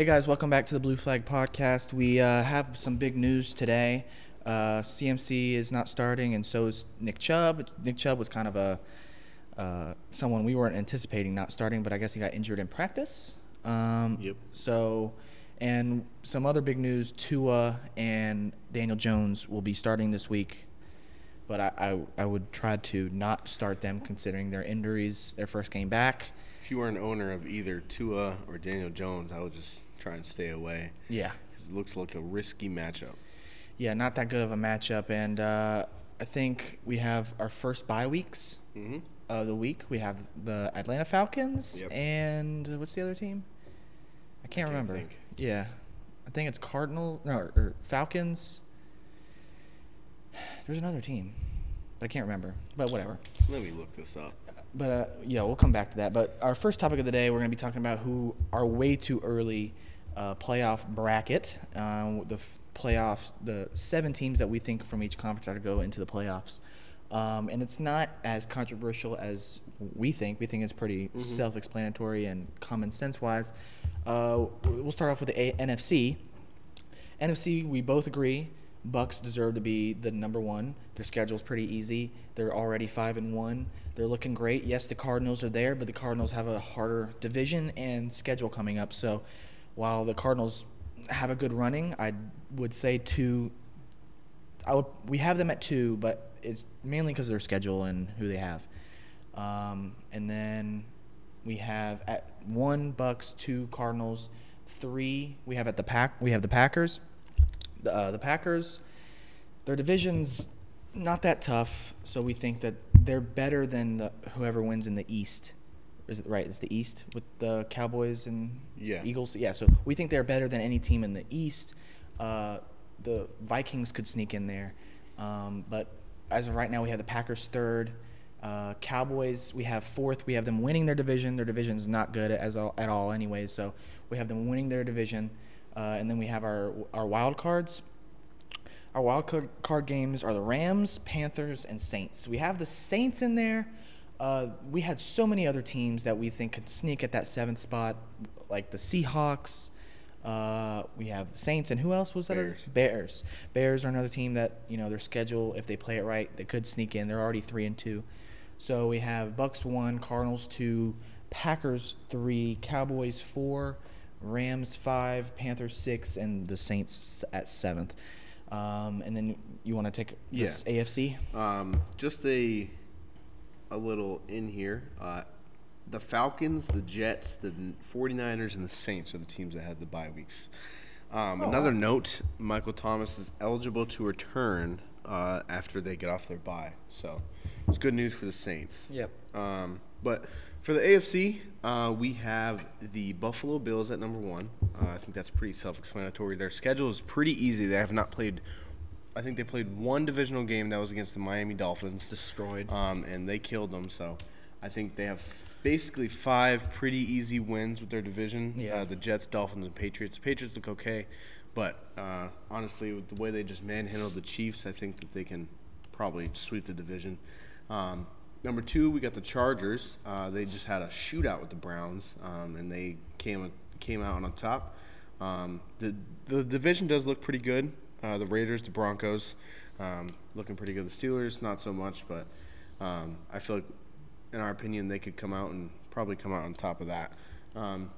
Hey guys, welcome back to the Blue Flag Podcast. We uh, have some big news today. Uh, CMC is not starting, and so is Nick Chubb. Nick Chubb was kind of a uh, someone we weren't anticipating not starting, but I guess he got injured in practice. Um, Yep. So, and some other big news: Tua and Daniel Jones will be starting this week. But I, I, I would try to not start them considering their injuries, their first game back. If you were an owner of either Tua or Daniel Jones, I would just try and stay away Yeah. it looks like a risky matchup. Yeah, not that good of a matchup. And uh, I think we have our first bye weeks Mm-hmm. of the week. We have the Atlanta Falcons Yep. and what's the other team? I can't, can't remember. think. Yeah, I think it's Cardinal no or, or Falcons. There's another team, but I can't remember. But whatever. Let me look this up. But uh, yeah, we'll come back to that. But our first topic of the day, we're going to be talking about who are way too early uh, playoff bracket. Um, the f- playoffs, the seven teams that we think from each conference are to go into the playoffs. Um, and it's not as controversial as we think. We think it's pretty self-explanatory and common sense-wise. Uh, we'll start off with the A- NFC. NFC, we both agree. Bucks deserve to be the number one. Their schedule's pretty easy. They're already five and one. They're looking great. Yes, the Cardinals are there, but the Cardinals have a harder division and schedule coming up. So, while the Cardinals have a good running, I would say two. I would, we have them at two, but it's mainly because of their schedule and who they have. Um, and then we have at one Bucks, two Cardinals, three we have at the pack. We have the Packers. The, uh, the Packers, their division's not that tough, so we think that they're better than the, whoever wins in the East. Is it right? It's the East with the Cowboys and Yeah. Eagles. Yeah, so we think they're better than any team in the East. Uh, the Vikings could sneak in there, um, but as of right now, we have the Packers third. Uh, Cowboys, we have fourth. We have them winning their division. Their division's not good as all, at all, anyways. So we have them winning their division, uh, and then we have our our wild cards. Our wild card, card games are the Rams, Panthers, and Saints. We have the Saints in there. Uh, we had so many other teams that we think could sneak at that seventh spot, like the Seahawks. Uh, we have the Saints, and who else was that? Bears. Bears. Bears are another team that you know their schedule, if they play it right, they could sneak in. They're already three and two. So we have Bucks one, Cardinals two, Packers three, Cowboys four, Rams five, Panthers six, and the Saints at seventh. Um, and then you want to take this Yeah. AFC? Um, just a a little in here. Uh, the Falcons, the Jets, the 49ers, and the Saints are the teams that had the bye weeks. Um, another note: Michael Thomas is eligible to return uh, after they get off their bye, so it's good news for the Saints. Yep. Um, but for the AFC, uh, we have the Buffalo Bills at number one. Uh, I think that's pretty self-explanatory. Their schedule is pretty easy. They have not played. I think they played one divisional game that was against the Miami Dolphins, Destroyed. um, and they killed them. So I think they have basically five pretty easy wins with their division. Yeah. Uh, the Jets, Dolphins, and Patriots. The Patriots look okay, but uh, honestly, with the way they just manhandled the Chiefs, I think that they can probably sweep the division. Um, number two, we got the Chargers. Uh, they just had a shootout with the Browns, um, and they came came out on top. Um, the the division does look pretty good. Uh, the Raiders, the Broncos, um, looking pretty good. The Steelers, not so much, but um, I feel like, in our opinion, they could come out and probably come out on top of that. Um,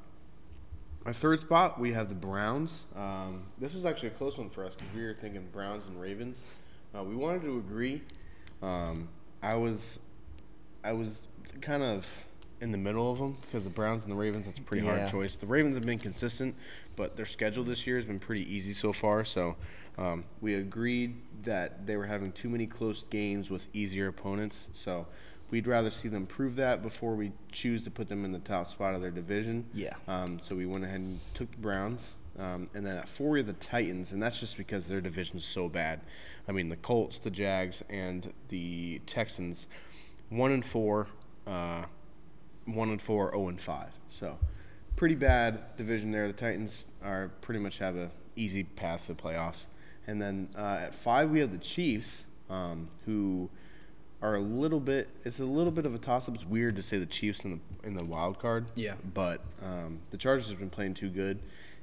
our third spot, we have the Browns. Um, this was actually a close one for us because we were thinking Browns and Ravens. Uh, we wanted to agree. Um, I was, I was kind of in the middle of them because the Browns and the Ravens. That's a pretty Yeah. hard choice. The Ravens have been consistent, but their schedule this year has been pretty easy so far. So um, we agreed that they were having too many close games with easier opponents. So we'd rather see them prove that before we choose to put them in the top spot of their division. Yeah. Um, so we went ahead and took the Browns. Um, and then at four, we have the Titans, and that's just because their division is so bad. I mean, the Colts, the Jags, and the Texans, one and four, uh, one and four, zero and five. So, pretty bad division there. The Titans are pretty much have a easy path to playoffs. And then uh, at five, we have the Chiefs, um, who are a little bit. It's a little bit of a toss-up. It's weird to say the Chiefs in the in the wild card. Yeah. But um, the Chargers have been playing too good,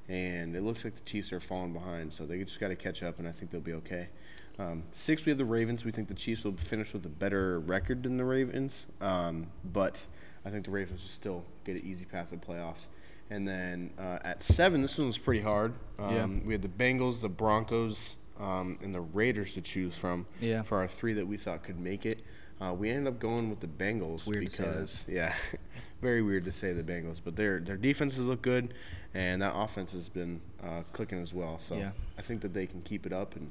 and it looks like the Chiefs are falling behind, so they just got to catch up, and I think they'll be okay. Um, six, we have the Ravens. We think the Chiefs will finish with a better record than the Ravens, um, but I think the Ravens will still get an easy path to the playoffs. And then uh, at seven, this one was pretty hard. Um, Yeah. We had the Bengals, the Broncos, um, and the Raiders to choose from Yeah. for our three that we thought could make it. Uh, we ended up going with the Bengals Weird because yeah, very weird to say the Bengals, but their their defenses look good, and that offense has been uh, clicking as well. So Yeah. I think that they can keep it up and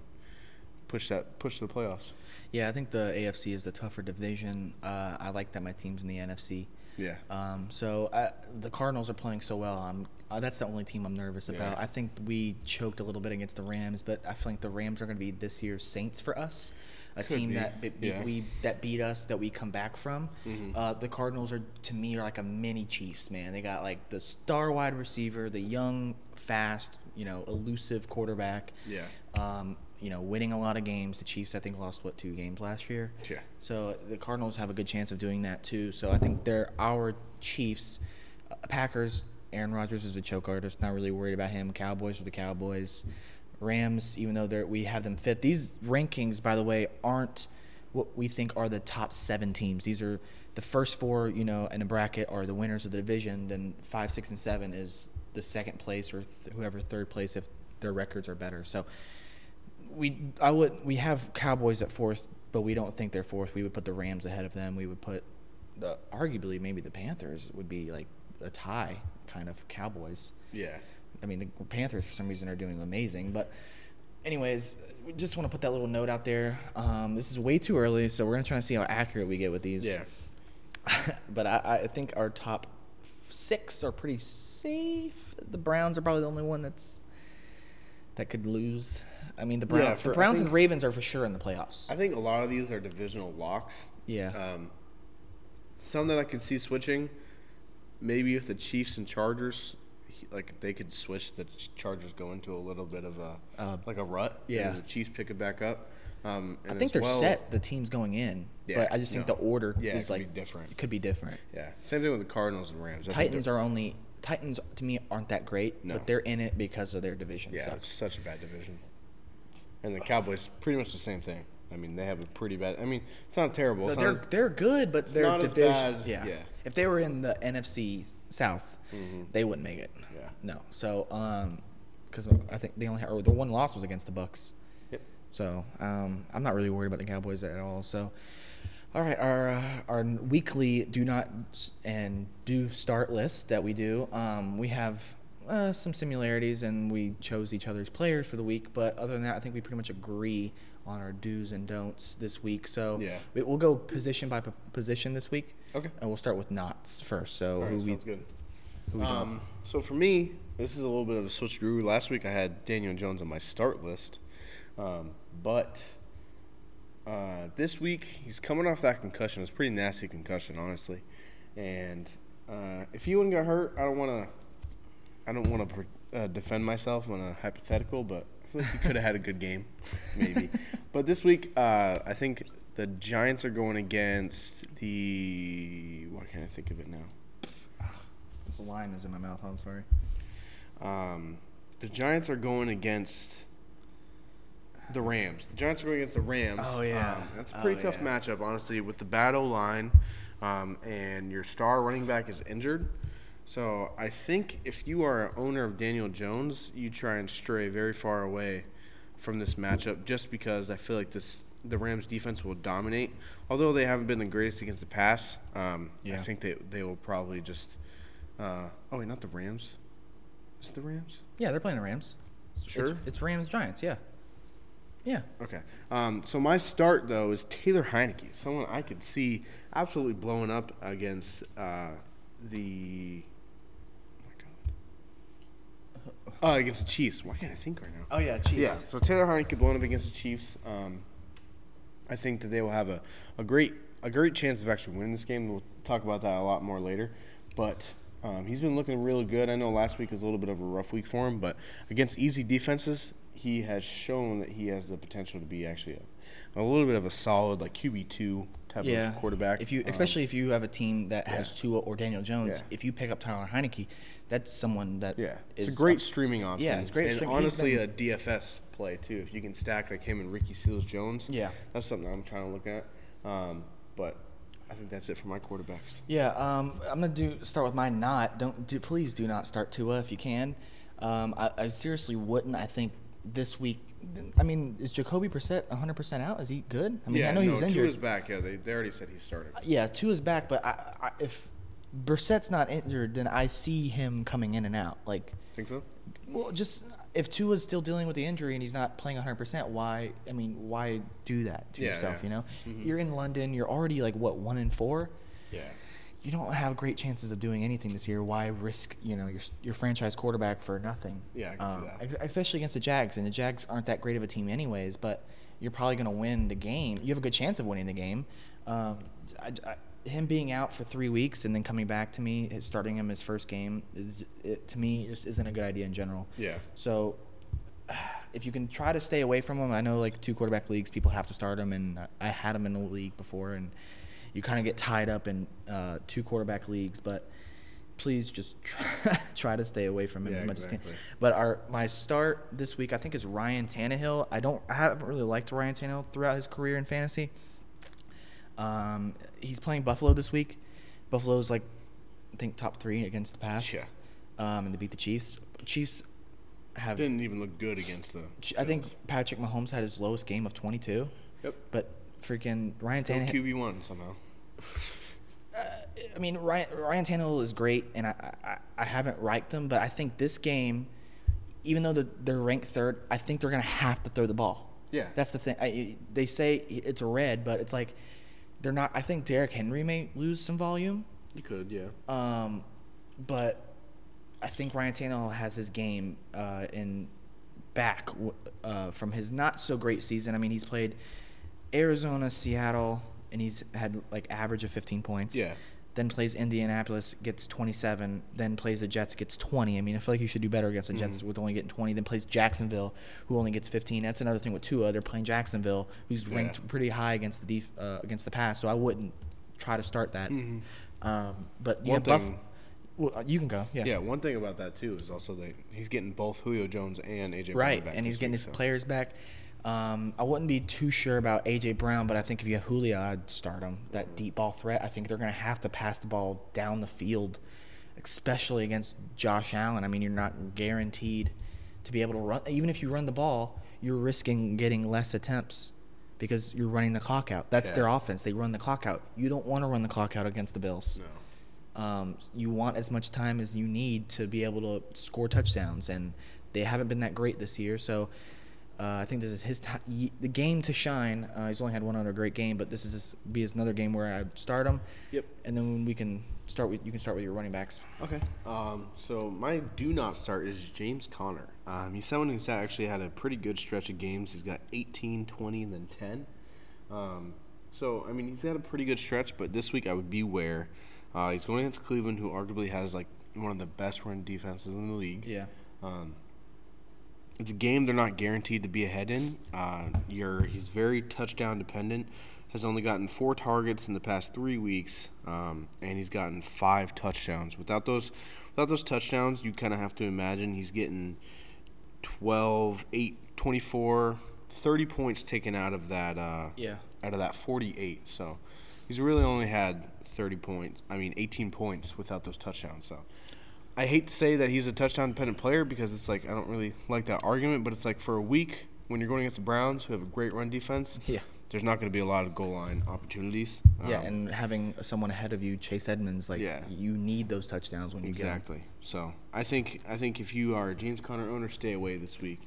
push that push the playoffs. Yeah, I think the AFC is the tougher division. Uh, I like that my team's in the NFC. Yeah. Um, so uh, the Cardinals are playing so well. I'm, uh, that's the only team I'm nervous about. Yeah. I think we choked a little bit against the Rams, but I feel like the Rams are going to be this year's Saints for us. A Could team be, that be, yeah. we that beat us that we come back from. Uh, the Cardinals are to me are like a mini Chiefs, man. They got like the star wide receiver, the young, fast, you know, elusive quarterback. Yeah. Um, you know, winning a lot of games. The Chiefs, I think, lost what two games last year. Yeah. So the Cardinals have a good chance of doing that too. So I think they're our Chiefs, uh, Packers. Aaron Rodgers is a choke artist. Not really worried about him. Cowboys are the Cowboys. Rams, even though they're, we have them fit. These rankings, by the way, aren't what we think are the top seven teams. These are the first four, you know, in a bracket are the winners of the division. Then five, six, and seven is the second place or th- whoever third place if their records are better. So we I would we have Cowboys at fourth, but we don't think they're fourth. We would put the Rams ahead of them. We would put the arguably maybe the Panthers would be like a tie kind of Cowboys. Yeah. I mean the Panthers for some reason are doing amazing, but anyways, we just want to put that little note out there. Um, this is way too early, so we're gonna try and see how accurate we get with these. Yeah. but I, I think our top six are pretty safe. The Browns are probably the only one that's that could lose. I mean, the Yeah, Browns, for- the Browns think- and Ravens are for sure in the playoffs. I think a lot of these are divisional locks. Yeah. Um, some that I can see switching, maybe if the Chiefs and Chargers, like they could switch, the Chargers go into a little bit of a Uh, like a rut. yeah. And the Chiefs pick it back up. Um, I think they're well- set. The teams going in, Yeah, but I just think no. the order Yeah, is could like be different. It could be different. Yeah. Same thing with the Cardinals and Rams. I Titans are only Titans to me aren't that great, No. but they're in it because of their division. Yeah, sucks. it's such a bad division. And the Cowboys, pretty much the same thing. I mean, they have a pretty bad. I mean, it's not terrible. No, It's they're not as- they're good, but their division. bad, Yeah. yeah. Mm-hmm. If they were in the NFC South, they wouldn't make it. Yeah. No. So um, because I think they only or the one loss was against the Bucks. Yep. So um, I'm not really worried about the Cowboys at all. So, all right, our uh, our weekly do not and do start list that we do. Um, we have uh, some similarities, and we chose each other's players for the week. But other than that, I think we pretty much agree on our do's and don'ts this week. So Yeah. we, we'll go position by p- position this week. Okay. And we'll start with knots first. So All who right, we sounds good. who we. Um, so for me, this is a little bit of a switcheroo. Last week I had Daniel Jones on my start list, um, but uh, this week he's coming off that concussion. It's a pretty nasty concussion, honestly. And uh, if he wouldn't get hurt, I don't want to. I don't want to uh, defend myself on a hypothetical, but I feel like he could have had a good game, maybe. but this week, uh, I think the Giants are going against the. What can't I think of it now? This line is in my mouth. I'm sorry. Um, the Giants are going against the Rams. The Giants are going against the Rams. Oh, yeah. Um, that's a Oh, pretty tough yeah. matchup, honestly, with the bad O line, um, and your star running back is injured. So I think if you are an owner of Daniel Jones, you try and stray very far away from this matchup, just because I feel like this the Rams defense will dominate. Although they haven't been the greatest against the pass, um, I think they they will probably just. Uh, oh wait, not the Rams. Is it the Rams? Yeah, they're playing the Rams. Sure. It's, it's Rams Giants. Yeah. Yeah. Okay. Um, so my start though is Taylor Heinicke, someone I could see absolutely blowing up against uh, the. Oh my God. Uh, against the Chiefs. Why can't I think right now? Oh yeah, Chiefs. Yeah. So Taylor Heinicke blowing up against the Chiefs. Um, I think that they will have a, a great a great chance of actually winning this game. We'll talk about that a lot more later. But um, he's been looking really good. I know last week was a little bit of a rough week for him, but against easy defenses, he has shown that he has the potential to be actually a, a little bit of a solid like QB two type Yeah, of quarterback. If you, Um, especially if you have a team that has. Tua or Daniel Jones, Yeah. if you pick up Tyler Heinicke, that's someone that yeah, it's is a great streaming option. Yeah, it's great And stream- honestly, been- a DFS play too. If you can stack like him and Ricky Seals Jones, Yeah. that's something I'm trying to look at. Um, but I think that's it for my quarterbacks. Yeah, um, I'm gonna do start with my not. Don't do, please do not start Tua if you can. Um, I, I seriously wouldn't. I think this week. I mean, is Jacoby Brissett 100 percent out? Is he good? I mean, yeah, I know he was injured. Two Tua's back. Yeah, they, they already said he's starting. Uh, yeah, Tua's back, but I, I, if Brissett's not injured, then I see him coming in and out. Like, Think so? well, just if Tua's still dealing with the injury and he's not playing 100, percent why? I mean, why do that to Yeah, yourself? yeah. You know, mm-hmm. you're in London. You're already like what one in four. Yeah. You don't have great chances of doing anything this year. Why risk, you know, your your franchise quarterback for nothing? Yeah, I can see that. Especially against the Jags, and the Jags aren't that great of a team, anyways. But you're probably going to win the game. You have a good chance of winning the game. Um, I, I, him being out for three weeks and then coming back to me, starting him his first game, is it, to me just isn't a good idea in general. Yeah. So if you can try to stay away from him, I know like two quarterback leagues, people have to start him, and I had him in a league before, and you kind of get tied up in uh, two quarterback leagues, but please just try, try to stay away from him Yeah, as much as exactly. you can. But our my start this week, I think, is Ryan Tannehill. I don't, I haven't really liked Ryan Tannehill throughout his career in fantasy. Um, he's playing Buffalo this week. Buffalo's like, I think top three against the pass. Yeah. Um, and they beat the Chiefs. Chiefs have Didn't even look good against the. I think Patrick Mahomes had his lowest game of 22. Yep. But freaking Ryan Still Tannehill. QB one somehow. I mean, Ryan, Ryan Tannehill is great, and I, I I haven't liked him, but I think this game, even though they're, they're ranked third, I think they're gonna have to throw the ball. Yeah. That's the thing. I, they say it's red, but it's like they're not. I think Derrick Henry may lose some volume. He could, yeah. Um, but I think Ryan Tannehill has his game uh, in back uh, from his not so great season. I mean, he's played Arizona, Seattle, and he's had like average of 15 points. Yeah. Then plays Indianapolis, gets 27. Then plays the Jets, gets 20. I mean, I feel like you should do better against the Jets with only getting 20. Then plays Jacksonville, who only gets 15. That's another thing with Tua. They're playing Jacksonville, who's Yeah. ranked pretty high against the def- uh, against the pass. So I wouldn't try to start that. Um, but yeah, One Buff- thing- well, uh, you can go. Yeah. Yeah. one thing about that too is also that he's getting both Julio Jones and AJ Brown Right, back and he's getting week, his so. players back. Um, I wouldn't be too sure about AJ Brown, but I think if you have Julio, I'd start him. That deep ball threat. I think they're going to have to pass the ball down the field, especially against Josh Allen. I mean, you're not guaranteed to be able to run. Even if you run the ball, you're risking getting less attempts because you're running the clock out. That's Yeah. their offense. They run the clock out. You don't want to run the clock out against the Bills. No. Um, you want as much time as you need to be able to score touchdowns, and they haven't been that great this year. So uh, I think this is his ti the game to shine. Uh, he's only had one other great game, but this is his, be his another game where I start him. Yep. And then we can start with you can start with your running backs. Okay. Um, so my do not start is James Conner. Um, he's someone who's actually had a pretty good stretch of games. He's got 18, 20, and then 10. Um, so, I mean, he's had a pretty good stretch, but this week I would beware. Uh, he's going against Cleveland, who arguably has like one of the best run defenses in the league. Yeah. Um, it's a game they're not guaranteed to be ahead in. Uh, you're, he's very touchdown dependent. Has only gotten four targets in the past three weeks, um, and he's gotten five touchdowns. Without those, without those touchdowns, you kind of have to imagine he's getting 12, 8, 24, 30 points taken out of that. Uh, Yeah. Out of that 48, so he's really only had 30 points. I mean, 18 points without those touchdowns. So I hate to say that he's a touchdown dependent player because it's like I don't really like that argument, but it's like for a week when you're going against the Browns who have a great run defense, Yeah. there's not going to be a lot of goal line opportunities. Yeah, Um, and having someone ahead of you, Chase Edmonds, like Yeah. you need those touchdowns when you get 'em. exactly. So I think I think if you are a James Conner owner, stay away this week.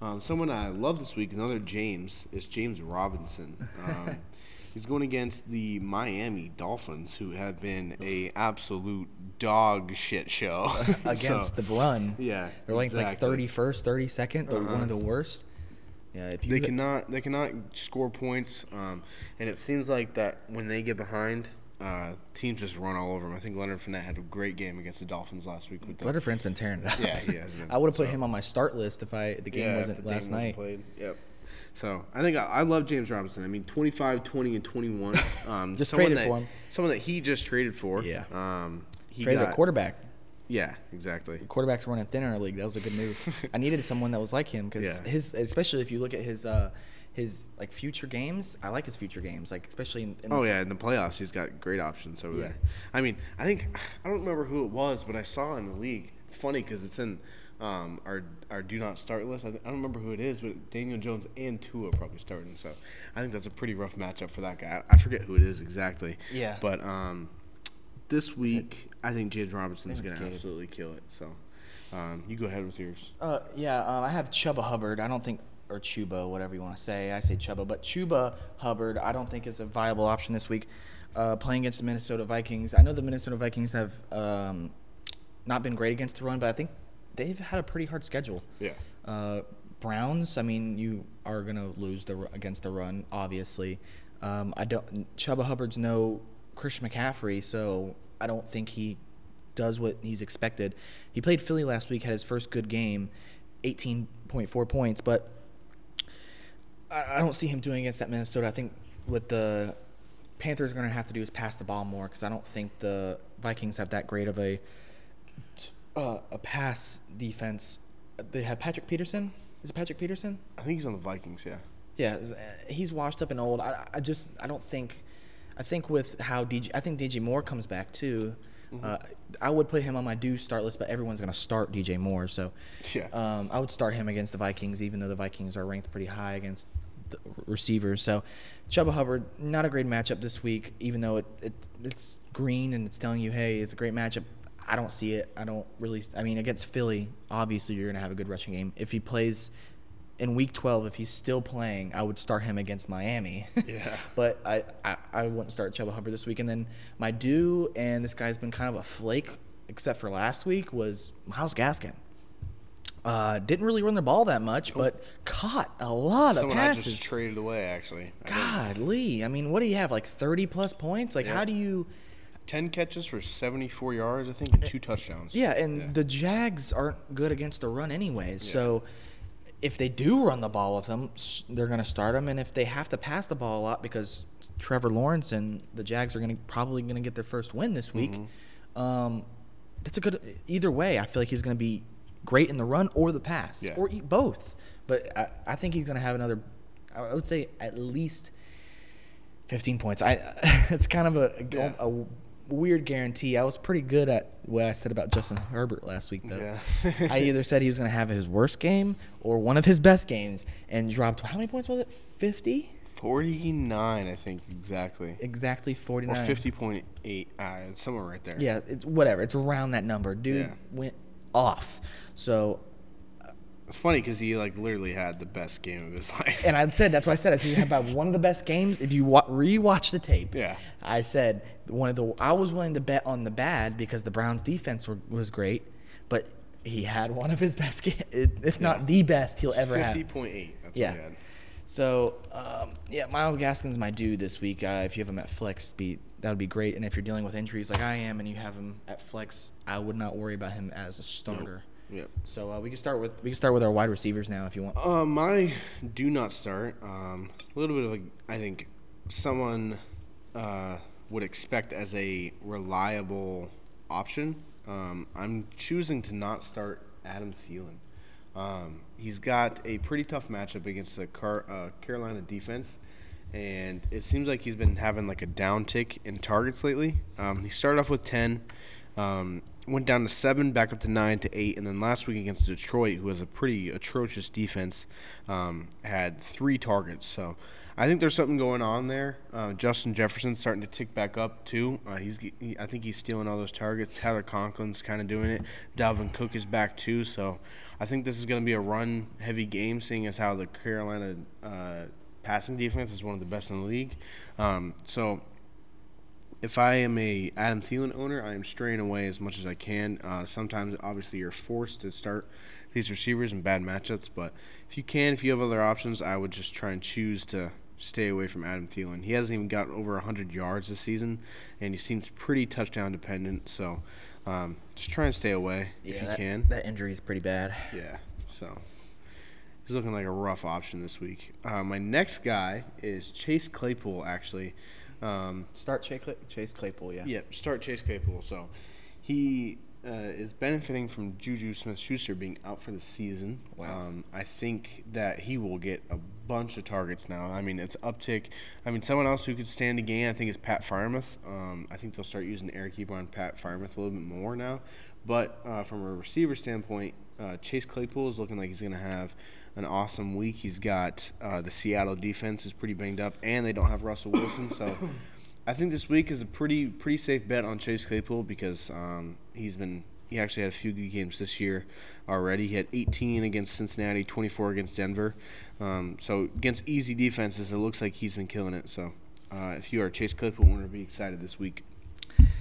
Um, someone I love this week, another James, is James Robinson. Um, he's going against the Miami Dolphins, who have been a absolute dog shit show against So- the run. Yeah, They're like like thirty first, thirty second. They're one of the worst. Yeah, if you They cannot they cannot score points, um, and it seems like that when they get behind, uh, teams just run all over them. I think Leonard Fournette had a great game against the Dolphins last week. With Leonard Fournette's been tearing it up. Yeah, he has been. I would have put So- him on my start list if I the game Yeah, wasn't the last game wasn't night. Played. Yep. So I think I, I love James Robinson. I mean, 25, 20, and 21. Um, Just someone traded that, for him. Someone that he just traded for. Yeah. Um, he Traded got, a quarterback. Yeah, exactly. Quarterbacks running thin in our league. That was a good move. I needed someone that was like him because Yeah. his, especially if you look at his, uh, his like future games. I like his future games, like especially in. in Oh yeah, in the playoffs, he's got great options over Yeah. there. I mean, I think I don't remember who it was, but I saw in the league. It's funny because it's in um, our our do not start list. I, th- I don't remember who it is, but Daniel Jones and Tua probably starting. So I think that's a pretty rough matchup for that guy. I, I forget who it is exactly. Yeah. But um, this week, I think James Robinson's going to absolutely kill it. So um, you go ahead with yours. Uh, yeah, um, I have Chuba Hubbard. I don't think, or Chuba, whatever you want to say. I say Chuba, but Chuba Hubbard, I don't think is a viable option this week. Uh, playing against the Minnesota Vikings, I know the Minnesota Vikings have um, not been great against the run, but I think they've had a pretty hard schedule. Yeah. Uh, Browns, I mean, you are gonna lose the against the run, obviously. Um, I don't. Chuba Hubbard's no Christian McCaffrey, so I don't think he does what he's expected. He played Philly last week, had his first good game, 18.4 points, but I, I don't see him doing against that Minnesota. I think what the Panthers are going to have to do is pass the ball more because I don't think the Vikings have that great of a uh, a pass defense. They have Patrick Peterson. Is it Patrick Peterson? I think he's on the Vikings. Yeah. Yeah, uh, he's washed up and old. I, I just I don't think. I think with how DJ, I think DJ Moore comes back too. Uh, I would put him on my do start list, but everyone's going to start DJ Moore, so Yeah. um, I would start him against the Vikings, even though the Vikings are ranked pretty high against the receivers. So Chuba Hubbard, not a great matchup this week, even though it, it it's green and it's telling you, hey, it's a great matchup. I don't see it. I don't really. I mean, against Philly, obviously you're going to have a good rushing game. If he plays in Week 12, if he's still playing, I would start him against Miami. Yeah. but I, I, I wouldn't start Chuba Hubbard this week. And then my do, and this guy's been kind of a flake, except for last week, was Myles Gaskin. Uh, didn't really run the ball that much, but caught a lot Someone of I passes. just traded away actually. I didn't- Godly. I mean, what do you have? Like 30 plus points? Like, Yeah. how do you. 10 catches for 74 yards, I think, and two touchdowns. Yeah, and Yeah. the Jags aren't good against the run anyways. So if they do run the ball with them, they're going to start them. And if they have to pass the ball a lot because Trevor Lawrence and the Jags are going to probably going to get their first win this week, Mm-hmm. um, that's a good. Either way, I feel like he's going to be great in the run or the pass Yeah. or eat both. But I, I think he's going to have another. I would say at least 15 points. I it's kind of a, Yeah. a weird guarantee. I was pretty good at what I said about Justin Herbert last week, though. Yeah. I either said he was going to have his worst game or one of his best games, and dropped how many points was it? 50? 49, I think, exactly. Exactly Or 49. 50.8, uh, somewhere right there. Yeah, it's whatever. It's around that number. Dude Yeah. went off. So, It's funny because he, like, literally had the best game of his life. and I said that's why I said I said you have about one of the best games. If you wa- rewatch the tape, Yeah. I said one of the I was willing to bet on the bad because the Browns defense were, was great, but he had one of his best, ga- if not Yeah. the best he'll ever have. 50.8. That's Yeah. what he had. So um, yeah, Myles Gaskin's my dude this week. Uh, if you have him at flex, be that would be great. And if you're dealing with injuries like I am, and you have him at flex, I would not worry about him as a starter. Yep. So uh, we can start with we can start with our wide receivers now if you want. Uh, my do not start. Um, a little bit of a, I think, someone uh, would expect as a reliable option. Um, I'm choosing to not start Adam Thielen. Um, he's got a pretty tough matchup against the Car- uh, Carolina defense, and it seems like he's been having like a downtick in targets lately. Um, he started off with 10, um, went down to 7, back up to 9 to 8, and then last week against Detroit, who has a pretty atrocious defense, um, had three targets. So I think there's something going on there. Uh, Justin Jefferson's starting to tick back up too. Uh, he's, he, I think he's stealing all those targets. Tyler Conklin's kind of doing it. Dalvin Cook is back too. So I think this is going to be a run-heavy game, seeing as how the Carolina uh, passing defense is one of the best in the league. Um, so if I am a Adam Thielen owner, I am straying away as much as I can. Uh, sometimes, obviously, you're forced to start these receivers in bad matchups, but if you can, if you have other options, I would just try and choose to stay away from Adam Thielen. He hasn't even gotten over 100 yards this season, and he seems pretty touchdown dependent. So um, just try and stay away if you that, can. That injury is pretty bad. Yeah. So, he's looking like a rough option this week. Uh, my next guy is Chase Claypool. Actually, um, Start Chase, Claypool, yeah. yeah, start Chase Claypool. So he uh, is benefiting from Juju Smith Schuster being out for the season. Wow. Um, I think that he will get a bunch of targets now. I mean, it's uptick. I mean, someone else who could stand to gain, I think, is Pat Freiermuth. Um, I think they'll start using Eric Keeper on Pat Freiermuth a little bit more now. But uh, from a receiver standpoint, uh, Chase Claypool is looking like he's going to have an awesome week. He's got uh, the Seattle defense is pretty banged up, and they don't have Russell Wilson, so. I think this week is a pretty pretty safe bet on Chase Claypool because um, he's been he actually had a few good games this year already. He had 18 against Cincinnati, 24 against Denver. Um, so against easy defenses, it looks like he's been killing it. So uh, if you are Chase Claypool owner, be excited this week.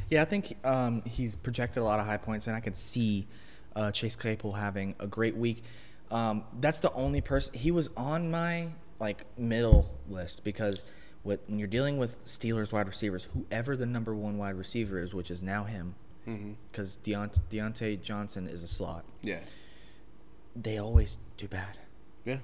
Yeah, I think um, he's projected a lot of high points, and I could see uh, Chase Claypool having a great week. Um, that's the only person he was on my like middle list because with, when you're dealing with Steelers wide receivers, whoever the number one wide receiver is, which is now him, because Deont- Diontae Johnson is a slot, Yeah. they always do bad. Yeah.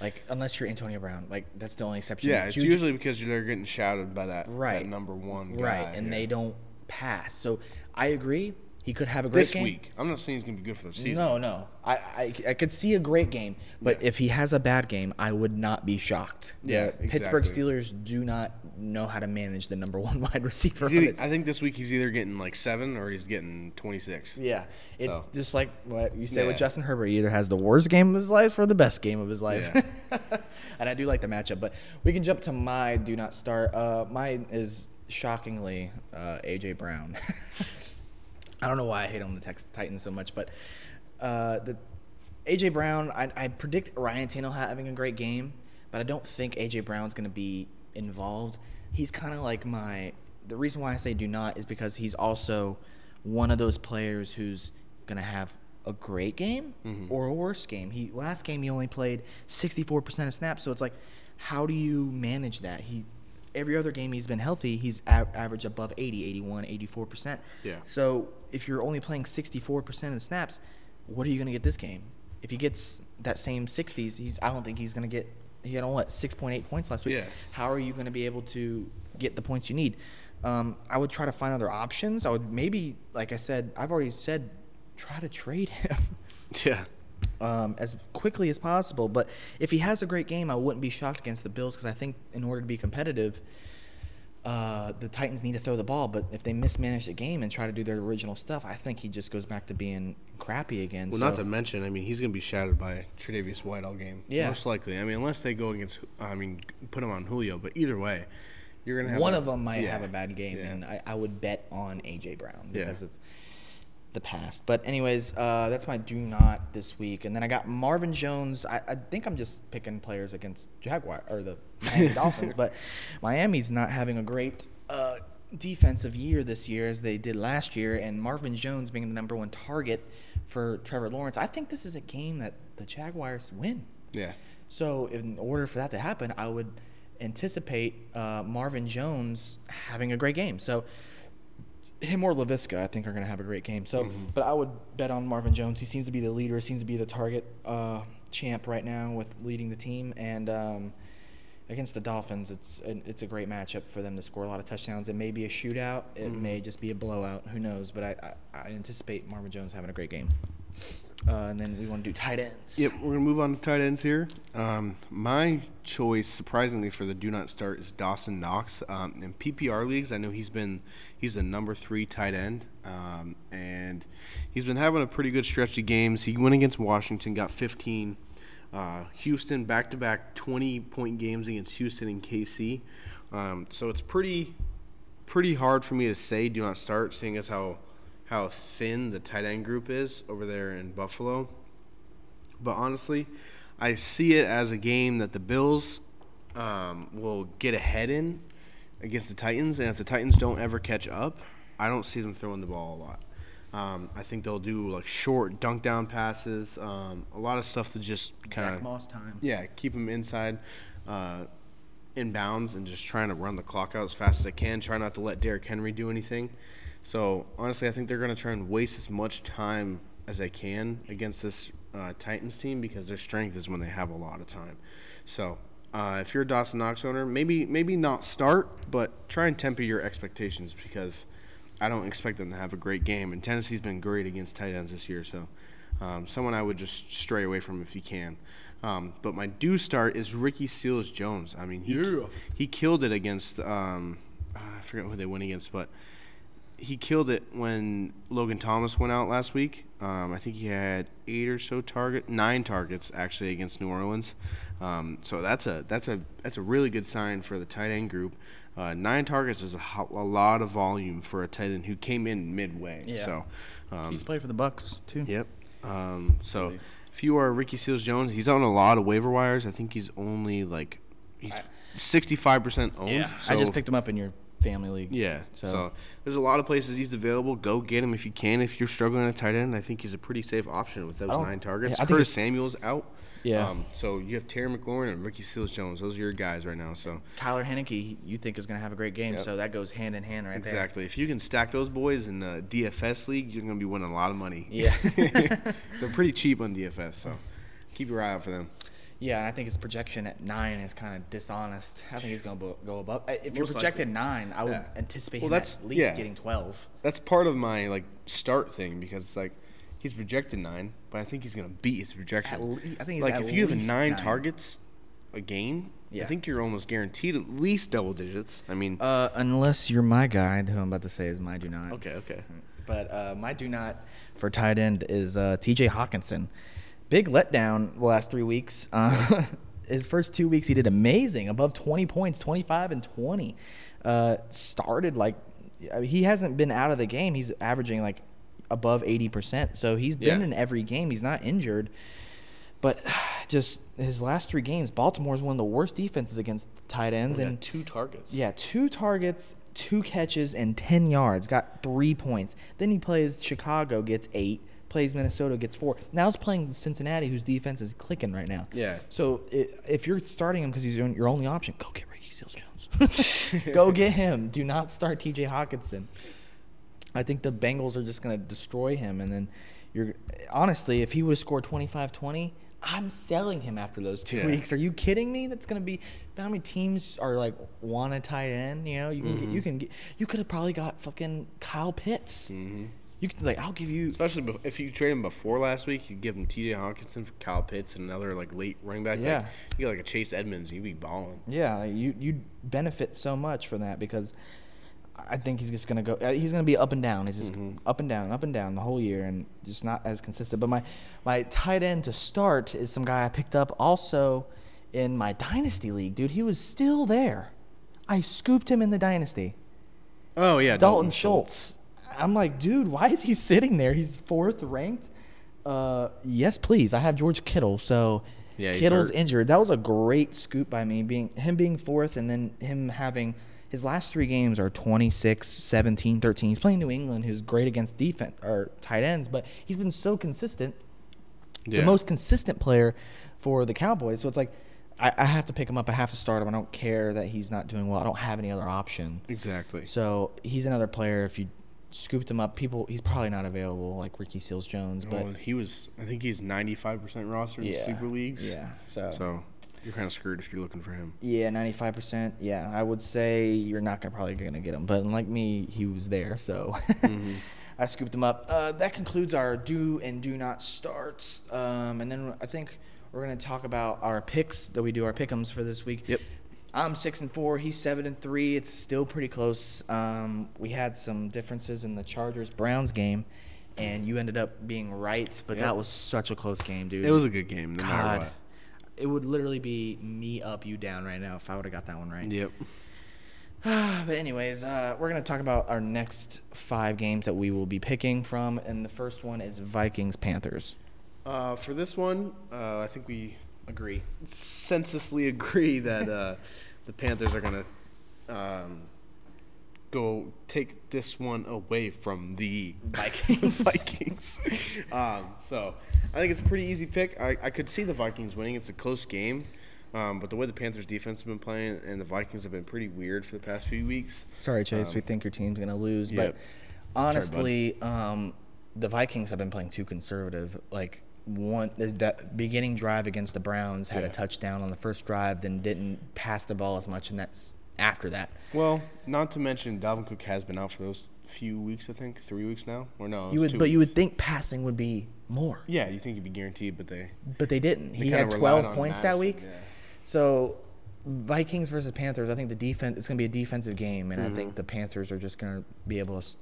Like unless you're Antonio Brown, like that's the only exception. Yeah, it's Juju- usually because they're getting shouted by that, right that number one guy. right, and yeah. they don't pass. So I agree. He could have a great this game. week. I'm not saying he's gonna be good for the season. No, no. I, I, I could see a great game, but Yeah. if he has a bad game, I would not be shocked. Yeah, The Pittsburgh. Steelers do not know how to manage the number one wide receiver. On either- I think this week he's either getting like seven or he's getting 26. Yeah, it's So. just like what you say with Justin Herbert. He either has the worst game of his life or the best game of his life. Yeah. and I do like the matchup, but we can jump to my do not start. Uh, mine is shockingly uh, AJ Brown. I don't know why I hate on the Tex- Titans so much, but uh, the AJ Brown. I, I predict Ryan Tannehill having a great game, but I don't think AJ Brown's going to be involved. He's kind of like my. The reason why I say do not is because he's also one of those players who's going to have a great game or a worse game. He last game he only played 64% of snaps, so it's like how do you manage that? He every other game he's been healthy, he's a- average above 80, 81, 84%. Yeah. So if you're only playing 64% of the snaps, what are you going to get this game? If he gets that same 60s, he's I don't think he's going to get he had what 6.8 points last week. Yeah. How are you going to be able to get the points you need? Um, I would try to find other options. I would maybe, like I said, I've already said, try to trade him Yeah. um, as quickly as possible. But if he has a great game, I wouldn't be shocked against the Bills because I think in order to be competitive, uh, the Titans need to throw the ball. But if they mismanage the game and try to do their original stuff, I think he just goes back to being crappy again. Well, so, not to mention, I mean, he's going to be shattered by Tre'Davious White all game. Yeah. Most likely. I mean, unless they go against, I mean, put him on Julio. But either way, you're going to have one a- of them might yeah. have a bad game, Yeah. and I, I would bet on AJ Brown Yeah. because of the past. But anyways, uh, that's my do not this week, and then I got Marvin Jones. I, I think I'm just picking players against Jaguar or the Miami Dolphins, but Miami's not having a great uh, defensive year this year as they did last year, and Marvin Jones being the number one target for Trevor Lawrence. I think this is a game that the Jaguars win. Yeah. So, in order for that to happen, I would anticipate uh, Marvin Jones having a great game. So, him or Laviska, I think, are going to have a great game. So, but I would bet on Marvin Jones. He seems to be the leader. Seems to be the target uh, champ right now with leading the team. And um, against the Dolphins, it's it's a great matchup for them to score a lot of touchdowns. It may be a shootout. It may just be a blowout. Who knows? But I, I, I anticipate Marvin Jones having a great game. Uh, and then we want to do tight ends. Yep, we're gonna move on to tight ends here. Um, my choice, surprisingly, for the do not start is Dawson Knox. Um, in PPR leagues, I know he's been he's the number three tight end, um, and he's been having a pretty good stretch of games. He went against Washington, got 15. Uh, Houston back to back 20 point games against Houston and KC. Um, so it's pretty pretty hard for me to say do not start, seeing as how how thin the tight end group is over there in Buffalo. But honestly, I see it as a game that the Bills um, will get ahead in against the Titans, and if the Titans don't ever catch up, I don't see them throwing the ball a lot. Um, I think they'll do like short dunk down passes, um, a lot of stuff to just kind of Moss time. yeah, keep them inside, uh, in bounds, and just trying to run the clock out as fast as they can. Try not to let Derrick Henry do anything. So honestly, I think they're going to try and waste as much time as they can against this uh, Titans team because their strength is when they have a lot of time. So uh, if you're a Dawson Knox owner, maybe maybe not start, but try and temper your expectations because I don't expect them to have a great game. And Tennessee's been great against tight ends this year, so um, someone I would just stray away from if you can. Um, but my do start is Ricky Seals Jones. I mean, he Yeah. he killed it against um, I forget who they went against, but he killed it when Logan Thomas went out last week. Um, I think he had eight or so target, nine targets actually against New Orleans. Um, so that's a that's a that's a really good sign for the tight end group. Uh, nine targets is a, ho- a lot of volume for a tight end who came in midway. Yeah. So, um, He's played for the Bucks too. Yep. Um, so if you are Ricky Seals Jones, he's on a lot of waiver wires. I think he's only like he's sixty five percent owned. Yeah, So, I just picked him up in your family league. Yeah. So- So, there's a lot of places he's available. Go get him if you can. If you're struggling at tight end, I think he's a pretty safe option with those nine targets. yeah, Curtis Samuel's out. Yeah. Um, so you have Terry McLaurin and Ricky Seals Jones. Those are your guys right now. So Tyler Heinicke, you think is going to have a great game, Yep. so that goes hand in hand right there. exactly, if you can stack those boys in the DFS league, you're going to be winning a lot of money. Yeah. They're pretty cheap on DFS, so keep your eye out for them. Yeah, and I think his projection at nine is kind of dishonest. I think he's going to go above. Uh, If you're Most projected nine, I would Yeah. anticipate Well, him that's- at least yeah. getting twelve. That's part of my like start thing because it's like he's projected nine, but I think he's gonna beat his projection. Le- I think he's like if you have nine, nine. targets a game, Yeah. I think you're almost guaranteed at least double digits. I mean, Uh, unless you're my guy, who I'm about to say is my do not. okay, okay. But uh, my do not for tight end is uh, T.J. Hockenson. Big letdown the last three weeks. Uh, his first two weeks he did amazing, above 20 points, 25 and 20. Uh, started like I mean, he hasn't been out of the game. He's averaging like above 80%. So he's been Yeah. in every game. He's not injured. But just his last three games, Baltimore is one of the worst defenses against tight ends, and two targets. yeah, two targets, two catches, and 10 yards. Got three points. Then he plays Chicago, gets eight. Plays Minnesota, gets four. Now he's playing Cincinnati, whose defense is clicking right now. Yeah. So i if you're starting him because he's your, your only option, go get Ricky Seals Jones. go get him. Do not start T.J. Hockenson. I think the Bengals are just going to destroy him. And then you're honestly, if he would have scored 25 20, I'm selling him after those two Yeah. weeks. Are you kidding me? That's going to be how many teams are like want a tight end? You know, you can Mm-hmm. get, you can get, you could have probably got fucking Kyle Pitts. Mhm. You could like, I'll give you. Especially if you trade him before last week, you give him T.J. Hockenson for Kyle Pitts and another like late running back. Yeah. Like, you get like a Chase Edmonds, you'd be balling. Yeah, you you benefit so much from that because I think he's just gonna go. uh, He's gonna be up and down. He's just up and down, up and down the whole year, and just not as consistent. But my my tight end to start is some guy I picked up also in my dynasty league, dude. He was still there. I scooped him in the dynasty. Oh yeah, Dalton, Schultz. I'm like, dude, why is he sitting there? He's fourth ranked. Uh, yes, please. I have George Kittle, so Yeah, Kittle's hurt. injured. That was a great scoop by me, being him being fourth, and then him having his last three games are 26, 17, 13. He's playing New England, who's great against defense or tight ends, but he's been so consistent Yeah. the most consistent player for the Cowboys. So it's like I, I have to pick him up. I have to start him. I don't care that he's not doing well. I don't have any other option. Exactly. So he's another player. If you scooped him up, people he's probably not available like Ricky Seals Jones, but well, he was. I think he's 95 percent rostered in yeah, super leagues. Yeah. So, So you're kind of screwed if you're looking for him. yeah, ninety five percent. Yeah, I would say you're not gonna probably gonna get him, but like me, he was there, so Mm-hmm. I scooped him up. Uh, that concludes our do and do not starts, um, and then I think we're gonna talk about our picks that we do our pickums for this week. Yep. I'm six and four. He's seven and three. It's still pretty close. Um, we had some differences in the Chargers Browns game, and you ended up being right. But Yep. that was such a close game, dude. It was a good game, no God. matter what. It would literally be me up, you down right now if I would have got that one right. Yep. but anyways, uh, we're gonna talk about our next five games that we will be picking from, and the first one is Vikings Panthers. Uh, for this one, uh, I think we Agree. senselessly agree that uh, the Panthers are gonna um, go take this one away from the Vikings. Vikings. um, so I think it's a pretty easy pick. I, I could see the Vikings winning. It's a close game. Um, but the way the Panthers defense have been playing and the Vikings have been pretty weird for the past few weeks. Sorry, Chase. Um, we think your team's gonna lose, yep. but honestly, um, the Vikings have been playing too conservative. Like one the- that beginning drive against the Browns had Yeah. a touchdown on the first drive, then didn't pass the ball as much, and that's after that. Well, not to mention Dalvin Cook has been out for those few weeks. I think three weeks now, or no? You would, but you would think passing would be more, Yeah, you think he'd be guaranteed, but they. but they didn't. they he had 12 on points that week. yeah. So Vikings versus Panthers, I think the defense it's going to be a defensive game, and I Mm-hmm. think the Panthers are just going to be able to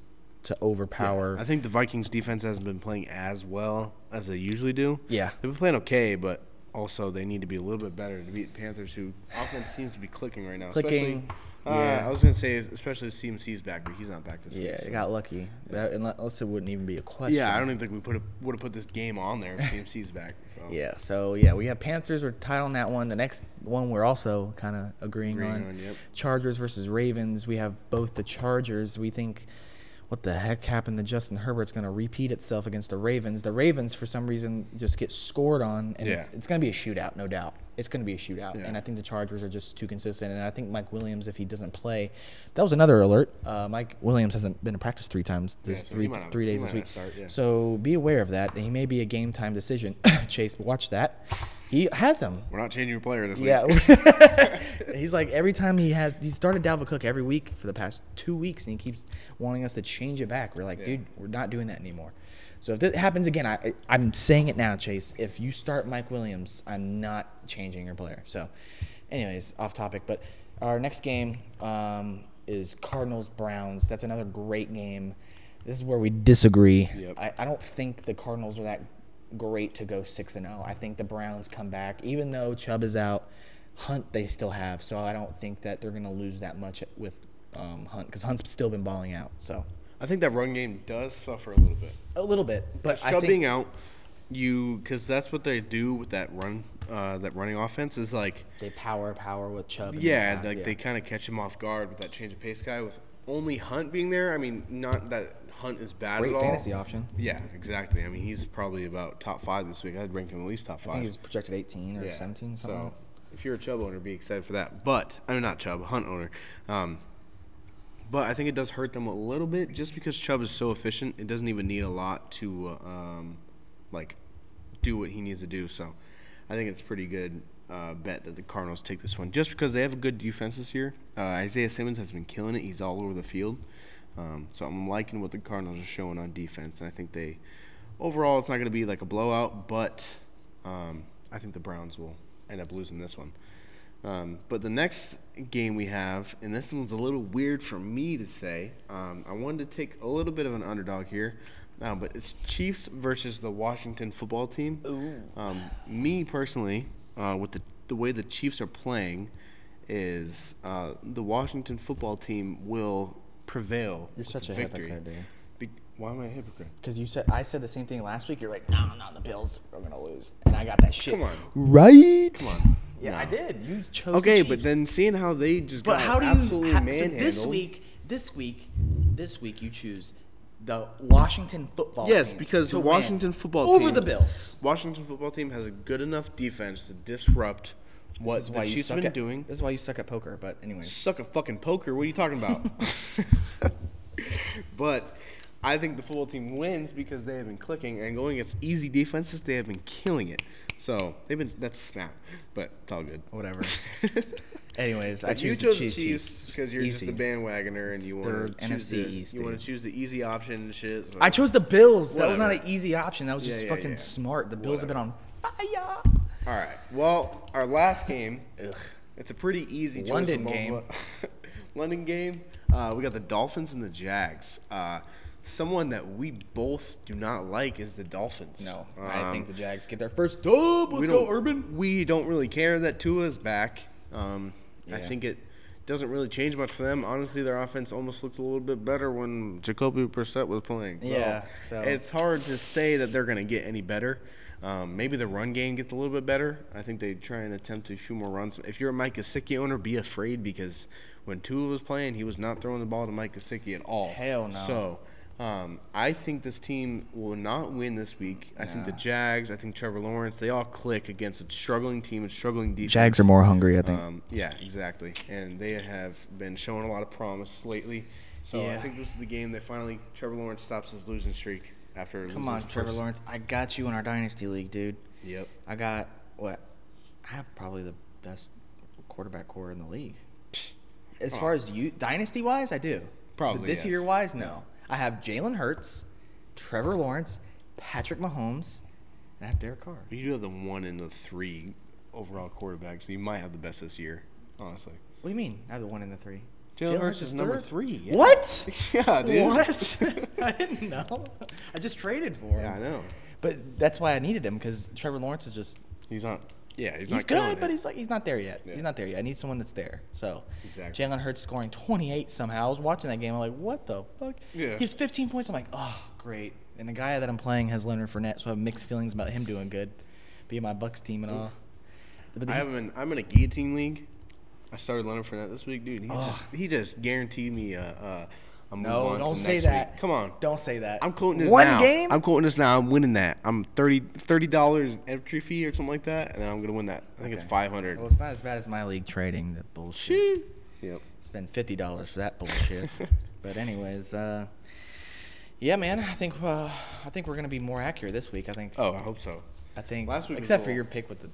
to overpower. I think the Vikings defense hasn't been playing as well as they usually do. Yeah. They've been playing okay, but also they need to be a little bit better to beat the Panthers, who offense seems to be clicking right now. Clicking, Especially, uh, yeah. I was gonna say, especially if CMC's back, but he's not back this week. yeah, so- got lucky. That, unless it wouldn't even be a question. Yeah, I don't even think we put would have put this game on there if CMC's back. So. Yeah, so yeah, we have Panthers. We're tied on that one. The next one we're also kind of agreeing, Agreeing on. on, yep. Chargers versus Ravens. We have both the Chargers. We think, what the heck happened to Justin Herbert's going to repeat itself against the Ravens. The Ravens, for some reason, just get scored on, and it's, Yeah. it's going to be a shootout, no doubt. It's going to be a shootout, Yeah. and I think the Chargers are just too consistent. And I think Mike Williams, if he doesn't play, that was another alert. Uh, Mike Williams hasn't been to practice three times, this Yeah, so three not- three days this week. start. So be aware of that. He may be a game time decision. Chase, watch that. He has him. We're not changing your player this week. Yeah. he's like every time he has he started Dalvin Cook every week for the past two weeks and he keeps wanting us to change it back. We're like, Yeah. dude, we're not doing that anymore. So if this happens again, I, I I'm saying it now, Chase. If you start Mike Williams, I'm not changing your player. So, anyways, off topic. But our next game um, is Cardinals Browns. That's another great game. This is where we disagree. Yep. I, I don't think the Cardinals are that great to go six and zero. I think the Browns come back, even though Chubb is out. Hunt they still have, so I don't think that they're gonna lose that much with um, Hunt because Hunt's still been balling out. So I think that run game does suffer a little bit. a little bit, but Chubb think being out, you because that's what they do with that run, uh, that running offense is like, they power power with Chubb. the yeah, like yeah. they kind of catch him off guard with that change of pace guy. With only Hunt being there, I mean, not that Hunt is bad great at all. fantasy option. Yeah, exactly. I mean, he's probably about top five this week. I'd rank him at least top I five. think he's projected 18 or Yeah. 17, something. So if you're a Chubb owner, be excited for that. But I mean, not Chubb, Hunt owner. Um, but I think it does hurt them a little bit just because Chubb is so efficient. It doesn't even need a lot to um, like do what he needs to do. So I think it's pretty good uh, bet that the Cardinals take this one just because they have a good defense this year. Uh, Isaiah Simmons has been killing it. He's all over the field. Um, so I'm liking what the Cardinals are showing on defense, and I think they overall it's not going to be like a blowout, but um, I think the Browns will end up losing this one. Um, but the next game we have, and this one's a little weird for me to say. Um, I wanted to take a little bit of an underdog here, uh, but it's Chiefs versus the Washington football team. Um, me personally, uh, with the the way the Chiefs are playing, is uh, the Washington football team will prevail. You're such a victory. hypocrite, dude. Be- why am I a hypocrite? Because you said I said the same thing last week. You're like, no, no, no, the Bills are gonna lose, and I got that shit. Come on. right? Come on. Yeah, No. I did. You chose. the Okay, but then seeing how they just But got how do you? absolutely ha- so this week, this week, this week, you choose the Washington football. Yes, because the Washington football over team- the Bills. Washington football team has a good enough defense to disrupt what this is the why you suck been at, doing. This is why you suck at poker. But anyways, Suck at fucking poker. What are you talking about? but I think the football team wins because they have been clicking and going against easy defenses. They have been killing it. So they've been that's snap, but it's all good. whatever. anyways, I But you choose chose the Chiefs, because you're Easy. just a bandwagoner and you want to choose the East, you want to choose the easy option and shit. so- I chose the Bills. That was not an easy option. That was just yeah, fucking yeah. smart. The Bills have been on fire. All right. Well, our last game. It's a pretty easy choice London game. London game. Uh, we got the Dolphins and the Jags. Uh, someone that we both do not like is the Dolphins. No, I Um, think the Jags get their first dub. Let's go, Urban. We don't really care that Tua is back. Um, I think it doesn't really change much for them. Honestly, their offense almost looked a little bit better when Jacoby Brissett was playing. So Yeah, so- it's hard to say that they're going to get any better. Um, maybe the run game gets a little bit better. I think they try and attempt a few more runs. If you're a Mike Gesicki owner, be afraid because when Tua was playing, he was not throwing the ball to Mike Gesicki at all. Hell no. So um, I think this team will not win this week. I think the Jags, I think Trevor Lawrence, they all click against a struggling team and struggling defense. Jags are more hungry, I think. Um, yeah, exactly. And they have been showing a lot of promise lately. So I think this is the game that finally Trevor Lawrence stops his losing streak. After. Come on, Trevor first- Lawrence. I got you in our dynasty league, dude. Yep. I got what? I have probably the best quarterback corps in the league. As Come far as you dynasty wise, I do. Probably, But this yes. year wise, no. I have Jalen Hurts, Trevor Lawrence, Patrick Mahomes, and I have Derek Carr. You do have the one and the three overall quarterbacks. So you might have the best this year, honestly. What do you mean? I have the one and the three. Jalen Hurts is number third? three. yeah. What? Yeah, dude. What? I didn't know. I just traded for him. Yeah, I know. But that's why I needed him because Trevor Lawrence is just He's not. Yeah, he's, he's, good, but it. he's like he's not there yet. Yeah. He's not there yet. I need someone that's there. So Exactly. Jalen Hurts scoring 28 somehow. I was watching that game. I'm like, what the fuck? Yeah. He's 15 points. I'm like, oh, great. And the guy that I'm playing has Leonard Fournette, so I have mixed feelings about him doing good, being my Bucks team and all. But I he's- have him in, I'm in a guillotine league. I started Leonard Fournette this week, dude. He just he just guaranteed me a, a, a move no, on don't say that. Week. Come on. Don't say that. I'm quoting this One now. game? I'm quoting this now. I'm winning that. I'm 30 dollars entry fee or something like that, and then I'm gonna win that. I think it's 500. Well, it's not as bad as my league trading. That bullshit. Yep. Spend fifty dollars for that bullshit. but anyways, uh, yeah, man. I think uh, I think we're gonna be more accurate this week. I think. Oh, I hope so. I think. last week except for your pick with the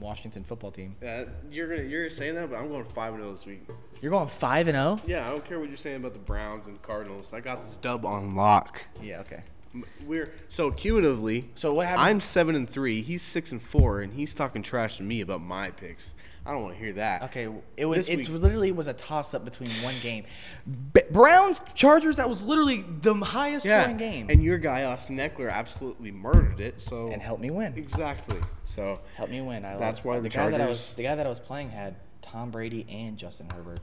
Washington football team. Yeah, you're gonna you're saying that, but I'm going five and zero this week. You're going five and oh? zero. Yeah, I don't care what you're saying about the Browns and Cardinals. I got this dub on lock. Yeah. Okay. We're so cumulatively. So what happens? I'm seven and three. He's six and four, and he's talking trash to me about my picks. I don't want to hear that. Okay, it was. It's literally was a toss up between one game. B- Browns Chargers. That was literally the highest Yeah, scoring game. and your guy Austin Ekeler absolutely murdered it. So and helped me win. exactly. So Helped me win. I That's love- why the the guy that I was Chargers- the guy that I was playing had Tom Brady and Justin Herbert,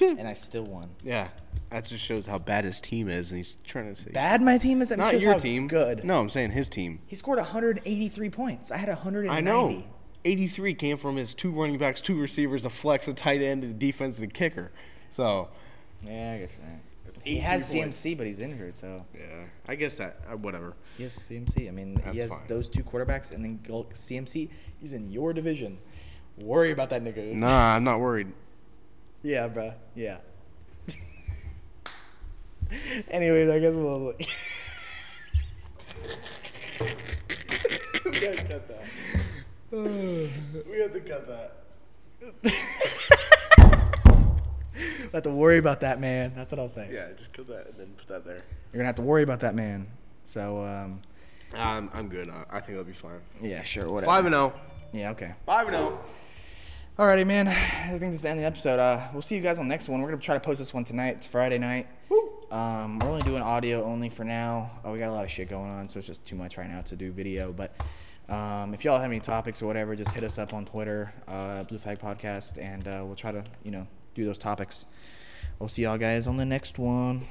and I still won. yeah, that just shows how bad his team is, and he's trying to say Bad my team is. That not your team. Good. No, I'm saying his team. He scored 183 points. I had 190. I know. 83 came from his two running backs, two receivers, a flex, a tight end, a defense, and a kicker. So, Yeah, I guess that. He 83 has points. CMC, but he's injured, so yeah, I guess that uh, whatever. he has CMC. I mean, That's he has fine. those two quarterbacks, and then go- CMC. He's in your division. Worry about that nigga. Nah, I'm not worried. Yeah, bruh. Yeah. Anyways, I guess we'll. we gotta cut that. We have to cut that. have to worry about that man. That's what I'll say. Yeah, just cut that and then put that there. You're gonna have to worry about that man. So, um, Um, I'm good. I, I think I'll be fine. yeah, sure, whatever. Five and zero. Yeah, okay. Five and oh. zero. Alrighty, man. I think this is the end of the episode. Uh, we'll see you guys on the next one. We're gonna try to post this one tonight. It's Friday night. Um, we're only doing audio only for now. Oh, we got a lot of shit going on, so it's just too much right now to do video. But um, if y'all have any topics or whatever, just hit us up on Twitter, uh, Blue Flag Podcast, and uh, we'll try to you know do those topics. We'll see y'all guys on the next one.